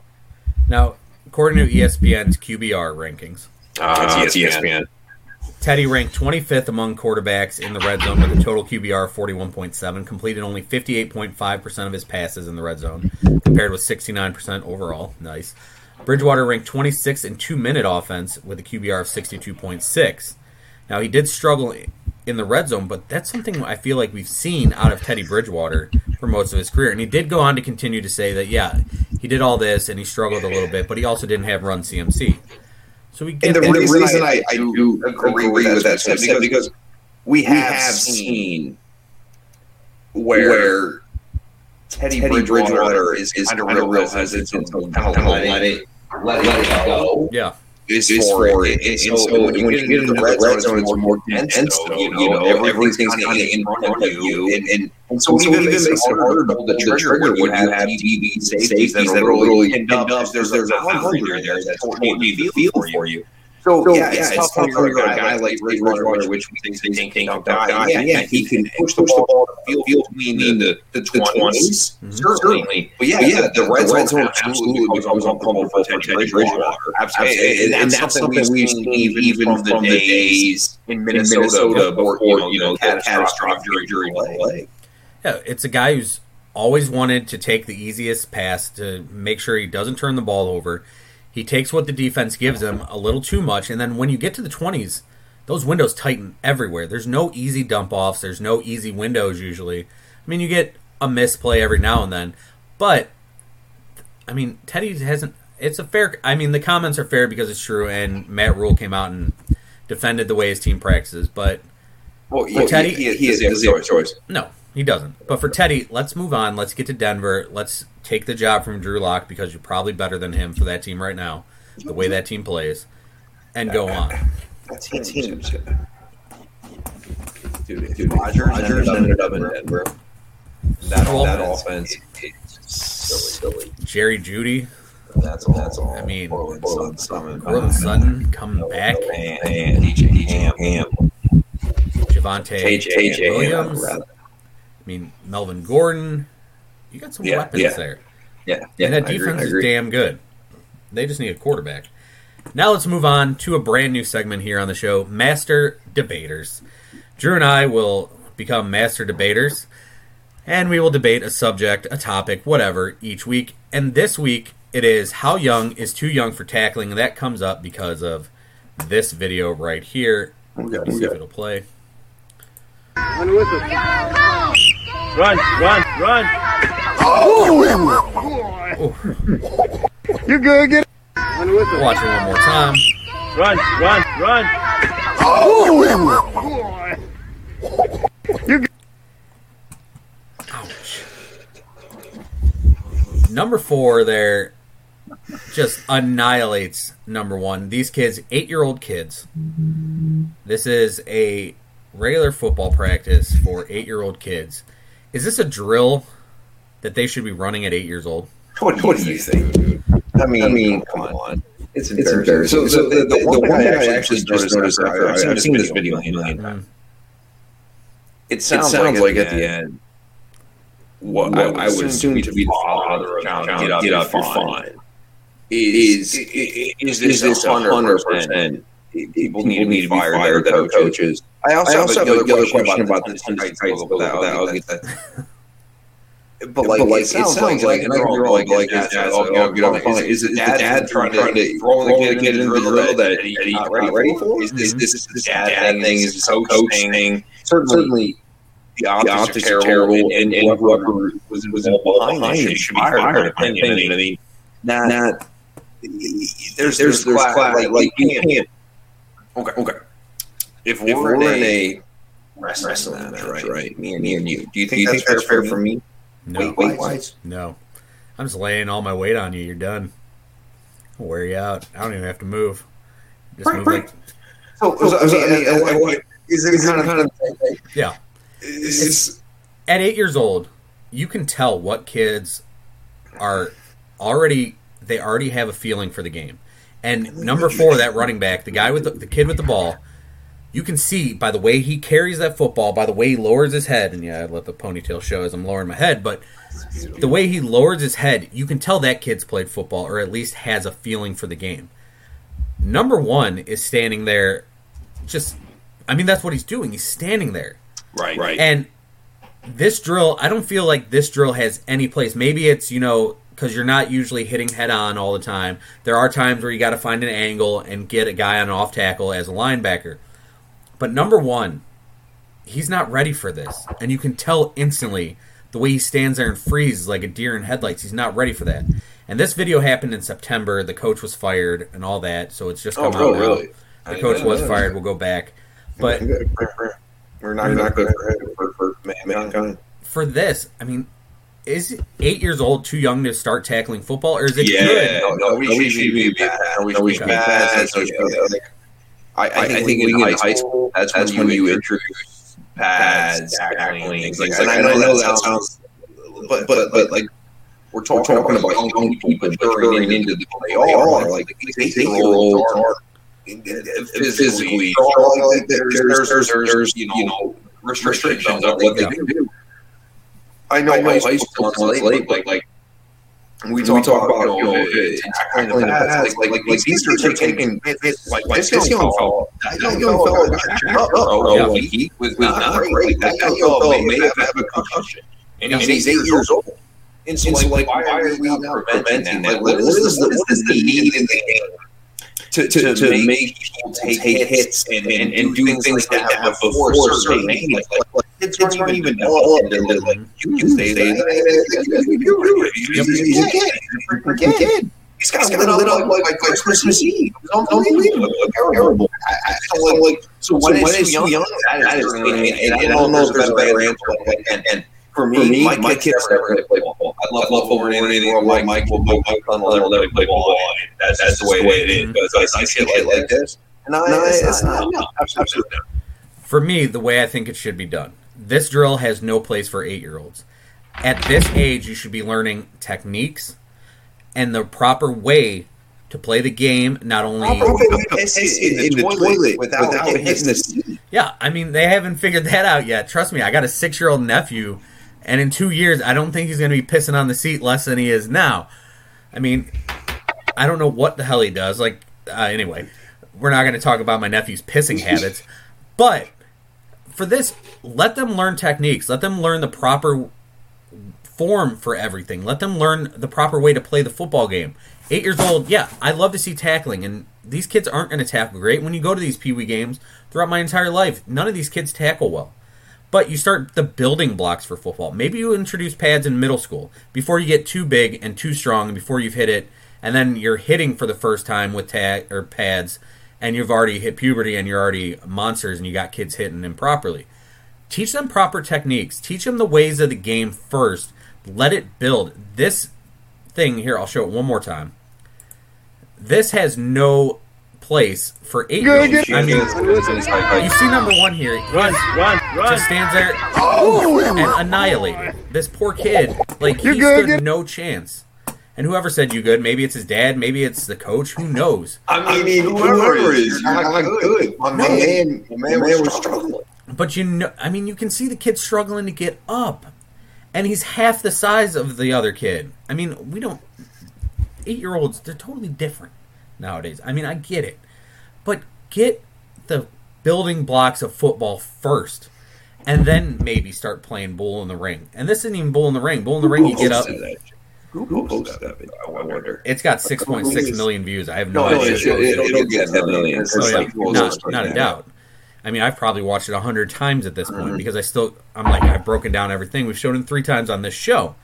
Now, according to ESPN's QBR rankings, uh, it's ESPN. Teddy ranked 25th among quarterbacks in the red zone with a total QBR of 41.7, completed only 58.5% of his passes in the red zone, compared with 69% overall. Nice. Bridgewater ranked 26th in two minute offense with a QBR of 62.6. Now, he did struggle in the red zone, but that's something I feel like we've seen out of Teddy Bridgewater for most of his career. And he did go on to continue to say that, yeah, he did all this and he struggled a little bit, but he also didn't have run CMC. So we get and the, and reason, the reason I, I, do agree, agree with that, because, because we have, we have seen where, where Teddy, Teddy Bridgewater, Bridgewater is, is kind of real, real hesitant to kind of let it let, let it go. Yeah. Is, is for, for it. And, so, so when, when you get into the red, red zone, it's more dense. So, you know, you know everything's kind of in front of you. And, and, and so, so even, even makes it harder to pull the trigger when you have TV safeties that are really pinned up. There's, there's a hundred there that's totally feel for you. So, so yeah, yeah, it's, it's tough for a guy, guy like Ray Bridgewater, which we think is a top guy. Yeah, yeah, he can push the ball field, field between the, the, the 20s, mm-hmm. certainly. But yeah, yeah the, the red zone absolutely becomes uncomfortable for Teddy Bridgewater. Absolutely. And, and that's something we've seen even from the days in Minnesota before, you know, catastrophic during play. Yeah, it's a guy who's always wanted to take the easiest pass to make sure he doesn't turn the ball over he takes what the defense gives him a little too much, and then when you get to the 20s, those windows tighten everywhere. There's no easy dump offs, there's no easy windows usually. I mean, you get a misplay every now and then, but I mean, Teddy hasn't. It's a fair. I mean, the comments are fair because it's true, and Matt Rhule came out and defended the way his team practices. But well, he, Teddy, he, he, he has a choice. No, he doesn't. But for Teddy, let's move on. Let's get to Denver. Let's take the job from Drew Lock because you're probably better than him for that team right now, the way that team plays, and go on. That team, dude, dude, Rodgers, Rodgers ended up in Denver. That, well, that offense is silly, silly. Jerry Jeudy. That's all. That's all. I mean, Courtland Sutton, Courtland Sutton coming back. And KJ Hamler, Javonte Williams. I mean, Melvin Gordon. You got some yeah, weapons yeah. there. Yeah, yeah. And that I defense is damn good. They just need a quarterback. Now let's move on to a brand new segment here on the show, Master Debaters. Drew and I will become master debaters, and we will debate a subject, a topic, whatever, each week. And this week it is how young is too young for tackling, and that comes up because of this video right here. Let me see if it'll play. Run, run, run. Oh! You good? Get it. Watch it one more time. Run, run, run. Oh! You Ouch. Number four there just annihilates number one. These kids, eight year old kids. This is a regular football practice for eight year old kids. Is this a drill that they should be running at eight years old? (laughs) What, what do you think? I mean, I mean, come on. It's embarrassing. So, so the, the, the, one thing I actually just noticed after I've, I've seen this video a million times. It sounds, it sounds like, at the end, what, what I, I would assume to be the father of John, get up, get up you're fine. Is, is, is, is this 100% people need to be fired, the coaches? I also, I also have, have another question about the Tennessee Titans, but I'll get that. But like, but like it sounds, it sounds like, like, and I can wrong, like, his dad's like, oh, on the phone. Is, is the dad trying to throw the kid into the drill that he's not ready for? Is this this this dad thing? Is this coach thing? Certainly, the optics are terrible, and whoever was was behind it should be fired. Opinion. I mean, not there's there's there's class like you can't. Okay, okay. If we're in a wrestling match, right? Me and me and you, do you think that's fair for me? No. Weight wise? No. I'm just laying all my weight on you. You're done. I'll wear you out. I don't even have to move. Just right, move right. Like... So, so, so, I mean, I mean, is it kind of, kind of yeah. It's, it's, at eight years old, you can tell what kids are already they already have a feeling for the game. And number four, that running back, the guy with the, the kid with the ball, you can see by the way he carries that football, by the way he lowers his head, and yeah, I let the ponytail show as I'm lowering my head, but the way he lowers his head, you can tell that kid's played football or at least has a feeling for the game. Number one is standing there, just, I mean, that's what he's doing. He's standing there. Right, right. And this drill, I don't feel like this drill has any place. Maybe it's, you know, because you're not usually hitting head on all the time. There are times where you got to find an angle and get a guy on an off tackle as a linebacker. But number one, he's not ready for this. And you can tell instantly the way he stands there and freezes like a deer in headlights. He's not ready for that. And this video happened in September. The coach was fired and all that. So it's just come oh, out now. Really? The coach was fired. We'll go back. But we're not, not good for, for, for mankind. For this, I mean, is eight years old too young to start tackling football, or is it yeah, good? No, no, we, no, we should be bad. No, we should be bad. I, I, think, I think in high school, that's, that's when you introduce pads, tackling, things like that. And I know that sounds, but but but like we're talking, talking about young people maturing into the they are. Like these eight year olds are physically. There's there's there's there's you know restrictions on what they can do. I know, I know high school late, late, like like we talk, we talk about, about you know, tackling the pads, like, like, like these are taking like, like this young fellow, that young fellow got up, yeah. he was not great. That young fellow may have had a concussion, and he's eight years old. And so, like, why are we now preventing that? What is the need in the game? To, to, to, make people take hits and, and, and do things that have before certain age. Like, like, kids aren't even oh, developed into like you can say that. He's a kid. He's a kid. He's got lit up like, like, like Christmas Eve. Unbelievable. Terrible. I, I, like, so when so it's young, young that, that is, and, I don't know if there's a better answer. And, and for me, for me my, my kids never never play ball. I love, love over anything. Or Mike, Mike will, Mike, Mike will never let me play ball. That's, that's the way it is. Mm-hmm. Because I see shit like this. No, it's not. No, absolutely not. For me, the way I think it should be done this drill has no place for eight year olds. At this age, you should be learning techniques and the proper way to play the game. Not only (laughs) in, the toilet without, hitting the seat. Yeah, I mean they haven't figured that out yet. Trust me, I got a six year old nephew, and in two years, I don't think he's going to be pissing on the seat less than he is now. I mean, I don't know what the hell he does. Like, uh, anyway, we're not going to talk about my nephew's pissing habits, (laughs) but for this, let them learn techniques. Let them learn the proper form for everything. Let them learn the proper way to play the football game. Eight years old, yeah, I love to see tackling, and these kids aren't going to tackle great. When you go to these Pee Wee games throughout my entire life, none of these kids tackle well. But you start the building blocks for football. Maybe you introduce pads in middle school before you get too big and too strong, and before you've hit it and then you're hitting for the first time with tag or pads, and you've already hit puberty and you're already monsters, and you got kids hitting improperly. Teach them proper techniques. Teach them the ways of the game first. Let it build. This thing here, I'll show it one more time. This has no place for eight year olds. I mean, you see number one here. Run, run, run. Just stands there and annihilated. This poor kid, like he stood no chance. And whoever said you good, maybe it's his dad, maybe it's the coach. Who knows? I mean, whoever is, you're not good. My man, my man was struggling. But you know, I mean, you can see the kid struggling to get up, and he's half the size of the other kid. I mean, we don't. Eight year olds, they're totally different nowadays. I mean, I get it, but get the building blocks of football first, and then maybe start playing bull in the ring. And this isn't even bull in the ring. Bull in the ring, you get up. Who posted that video? I wonder. It's got six point six million views. I have No, no, no, idea. it, will it'll get 10 million. It's Oh, yeah. like- not, not a doubt. I mean, I've probably watched it a hundred times at this Mm-hmm. point because I still, I'm like, I've broken down everything. We've shown it three times on this show.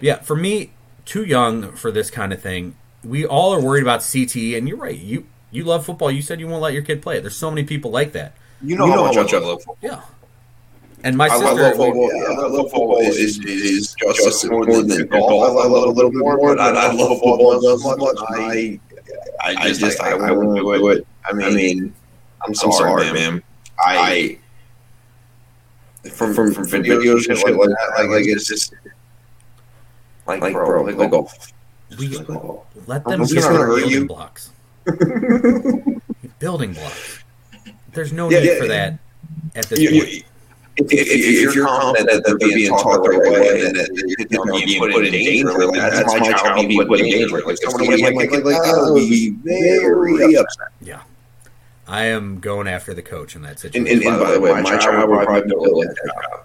Yeah, for me, too young for this kind of thing. We all are worried about CTE, and you're right. You you love football. You said you won't let your kid play it. There's so many people like that. You know, how much I love football. Yeah. And my I sister, love football. Yeah, I love football is, is just, just more than, than golf. I love it a little bit more, but I, I love football just as much. I, I just, I, I wouldn't do it. I mean, I'm sorry, man. I, from from from videos and shit like that, like, like it's just like, like bro, like, like golf. We Like oh, let them I'm get just gonna their hurt building you. blocks. (laughs) building blocks. There's no Yeah, need yeah, for yeah. that at this You- point. you- If, if, if you're confident that they're being taught the right way and that they're not being put in danger, like that's my child being put in danger. Like if somebody like, like, like, like that would be very upset. Yeah. I am going after the coach in that situation. and, and by the way, my child would probably build like that.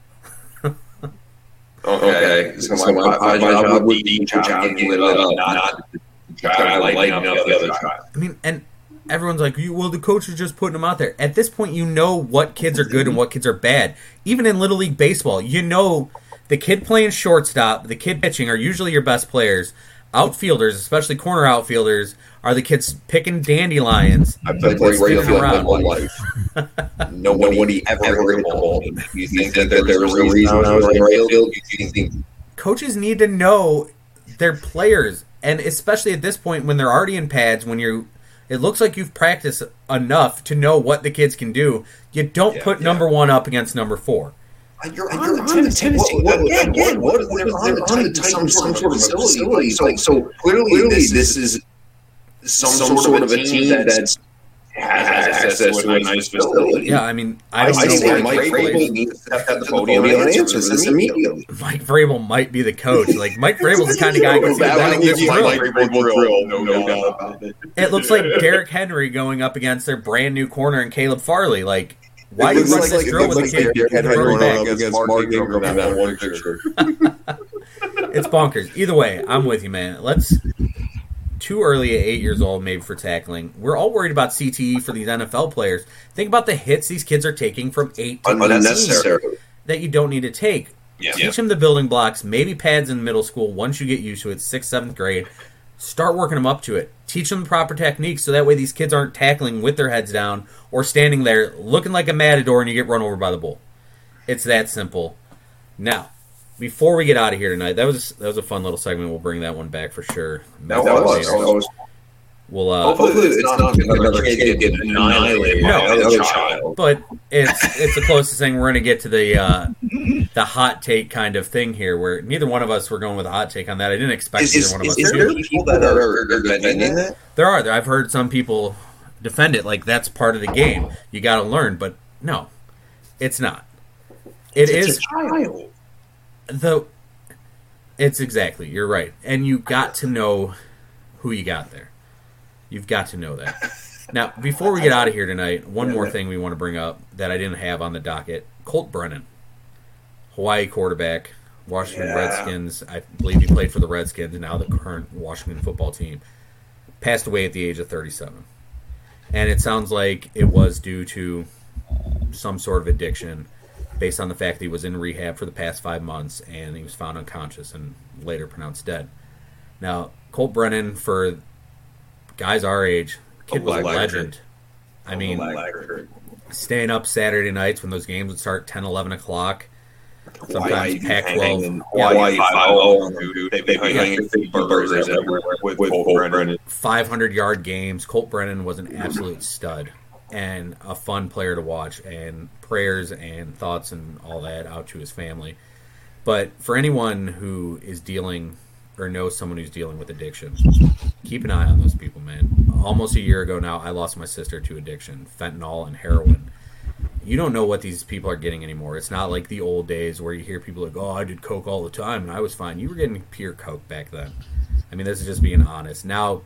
Okay, so my, my, my child would be the child getting lit up, not the child lighting up the other child. I mean, and everyone's like, "You- well, the coach is just putting them out there. At this point, you know what kids are good and what kids are bad. Even in Little League Baseball, you know the kid playing shortstop, the kid pitching are usually your best players. Outfielders, especially corner outfielders, are the kids picking dandelions. I played like radio Spinning field my whole life. Nobody ever hit the ball. You think that there was a reason I was in right field? You think Coaches need to know their players, and especially at this point when they're already in pads, when you're. It looks like you've practiced enough to know what the kids can do. You don't Yeah, put yeah. number one up against number four. You're on the Tennessee. What, what, again, again, what if they're on the Tennessee, some, some sort of facility? Like, so clearly, this is some, some sort of a team that has access to a nice facility. Yeah, I mean, I I, don't I know say Mike Mike Vrabel needs to step the podium and answer this immediately. Mike Vrabel might be the coach. Like Mike Vrabel's the kind of guy who can see That that would give drilled. Mike Vrabel drill, no, no doubt about it. It looks like Derrick Henry going up against their brand new corner and Caleb Farley. Like, why are you It looks running this drill with the looks kid Derrick Henry throwing going up against Mark Ingram in that one picture. (laughs) It's bonkers. Either way, I'm with you, man. Let's too early at eight years old, maybe for tackling. We're all worried about CTE for these NFL players. Think about the hits these kids are taking from eight to 18 Unnecessary. that you don't need to take. Yeah. Teach them the building blocks, maybe pads in middle school. Once you get used to it, sixth, seventh grade, start working them up to it. Teach them the proper techniques so that way these kids aren't tackling with their heads down or standing there looking like a matador and you get run over by the bull. It's that simple. Now, before we get out of here tonight, that was that was a fun little segment. We'll bring that one back for sure. That was, that was We'll uh, Hopefully, it's not another kid getting annihilated by No. another child. but it's it's the closest thing we're going to get to the uh, the hot take kind of thing here, where neither one of us were going with a hot take on that. I didn't expect Is, either is, one of is, us is to. there people that are, are defending that? There are. I've heard some people defend it like that's part of the game. You got to learn, but no, it's not. It It's is a child. The. It's exactly. You're right, and you got to know who you got there. You've got to know that. Now, before we get out of here tonight, one more thing we want to bring up that I didn't have on the docket: Colt Brennan, Hawaii quarterback, Washington Yeah. Redskins. I believe he played for the Redskins, and now the current Washington football team. Passed away at the age of 37, and it sounds like it was due to some sort of addiction, based on the fact that he was in rehab for the past five months and he was found unconscious and later pronounced dead. Now, Colt Brennan, for guys our age, kid oh, was a legend. I oh, mean, staying up Saturday nights when those games would start 10, 11 o'clock. Sometimes Pac 12. Hawaii 5 They, they hang big burgers everywhere with, with Colt Brennan. 500 yard games. Colt Brennan was an absolute stud and a fun player to watch, and prayers and thoughts and all that out to his family. But for anyone who is dealing or knows someone who's dealing with addiction, keep an eye on those people, man. Almost a year ago now, I lost my sister to addiction, fentanyl and heroin. You don't know what these people are getting anymore. It's not like the old days where you hear people like, "Oh, I did coke all the time and I was fine." You were getting pure coke back then. I mean, this is just being honest. Now,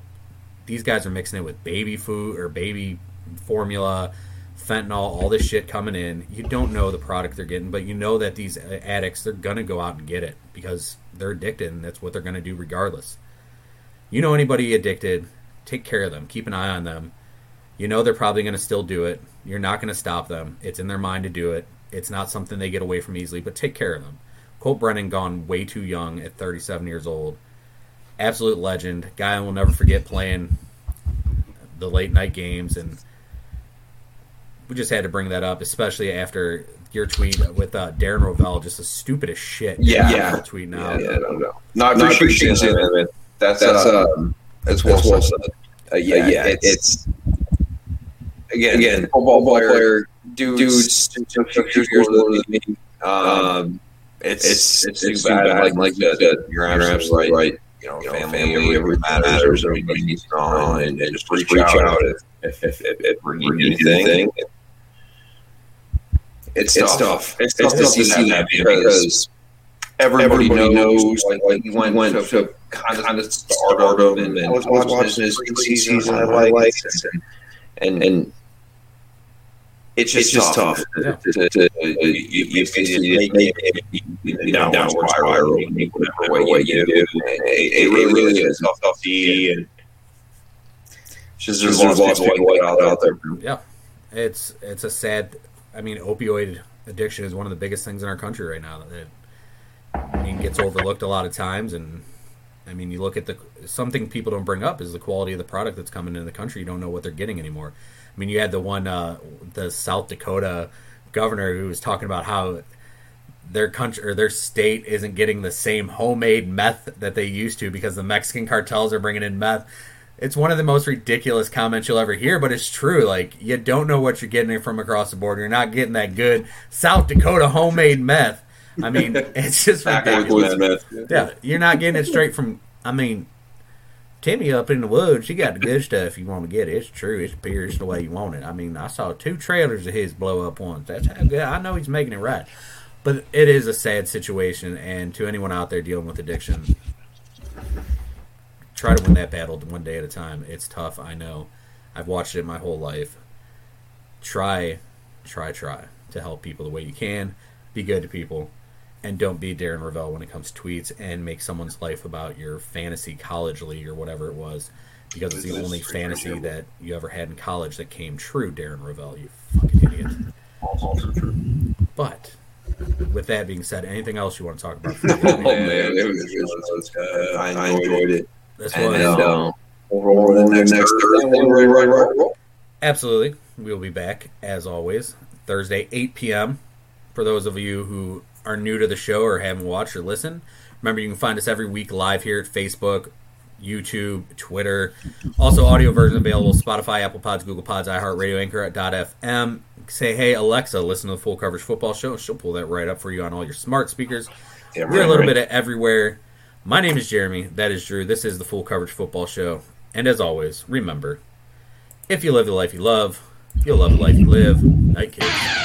these guys are mixing it with baby food or baby formula, fentanyl, all this shit coming in. You don't know the product they're getting, but you know that these addicts they're gonna go out and get it because they're addicted and that's what they're gonna do regardless. You know anybody addicted, take care of them, keep an eye on them. You know they're probably gonna still do it. You're not gonna stop them. It's in their mind to do it. It's not something they get away from easily, but take care of them. Colt Brennan gone way too young at 37 years old. Absolute legend. Guy I will never forget playing the late night games and we just had to bring that up, especially after your tweet with uh, Darren Rovell, just the stupidest shit. Yeah, yeah. Tweet now. Yeah, yeah, I don't know. Not, not appreciating it, man. That's that's uh, um, that's well, well said. Uh, yeah, uh, yeah, it's, it's again, again, football player, dudes, dudes a few years older than me. Um, it's it's it's, it's too bad. bad. Like, like you said, you're absolutely right. right. You know, you know family, family everything matters. matters everybody needs to know, and, and just reach, reach out if if if, if, if we need anything. It's, it's tough. tough. It's, it's tough to see, see that, because everybody, everybody knows like, like he went, went to, to kind of, kind of stardom and, and I was watching his season I like and, and and it's just, it's just tough. tough. Yeah. To, to, to, you, you, you make it downward spiral in whatever way you do. It, it really is tough to see, and just there's a lot of people out, out there. Yeah, it's it's a sad I mean, opioid addiction is one of the biggest things in our country right now. That I mean gets overlooked a lot of times, and I mean, you look at the something people don't bring up is the quality of the product that's coming into the country. You don't know what they're getting anymore. I mean, you had the one, uh, the South Dakota governor who was talking about how their country or their state isn't getting the same homemade meth that they used to because the Mexican cartels are bringing in meth it's one of the most ridiculous comments you'll ever hear, but it's true. Like you don't know what you're getting from across the border. You're not getting that good South Dakota homemade meth. I mean, (laughs) it's just ridiculous. Yeah, you're not getting it straight from. I mean, Timmy up in the woods, she got the good stuff you want to get. It. It's true. It's pure. It's the way you want it. I mean, I saw two trailers of his blow up once. That's how good. I know he's making it right. But it is a sad situation, and to anyone out there dealing with addiction, try to win that battle one day at a time. It's tough, I know. I've watched it my whole life. Try, try, try to help people the way you can. Be good to people. And don't be Darren Rovell when it comes to tweets and make someone's life about your fantasy college league or whatever it was. Because it's the only fantasy that you ever had in college that came true, Darren Rovell, you fucking idiot. Also true. But with that being said, anything else you want to talk about? (laughs) oh man, it was, it was, uh, I enjoyed it. This was and, uh, the next, next Thursday. Absolutely. We'll be back, as always, Thursday, 8 p.m. For those of you who are new to the show or haven't watched or listened, remember you can find us every week live here at Facebook, YouTube, Twitter. Also, audio version available Spotify, Apple Pods, Google Pods, iHeartRadio, Anchor at .fm. Say, hey, Alexa, listen to the Full Coverage Football Show. She'll pull that right up for you on all your smart speakers. Yeah, We're right, a little right. bit of everywhere. My name is Jeremy. That is Drew. This is the Full Coverage Football Show. And as always, remember if you live the life you love, you'll love the life you live. Night, kids.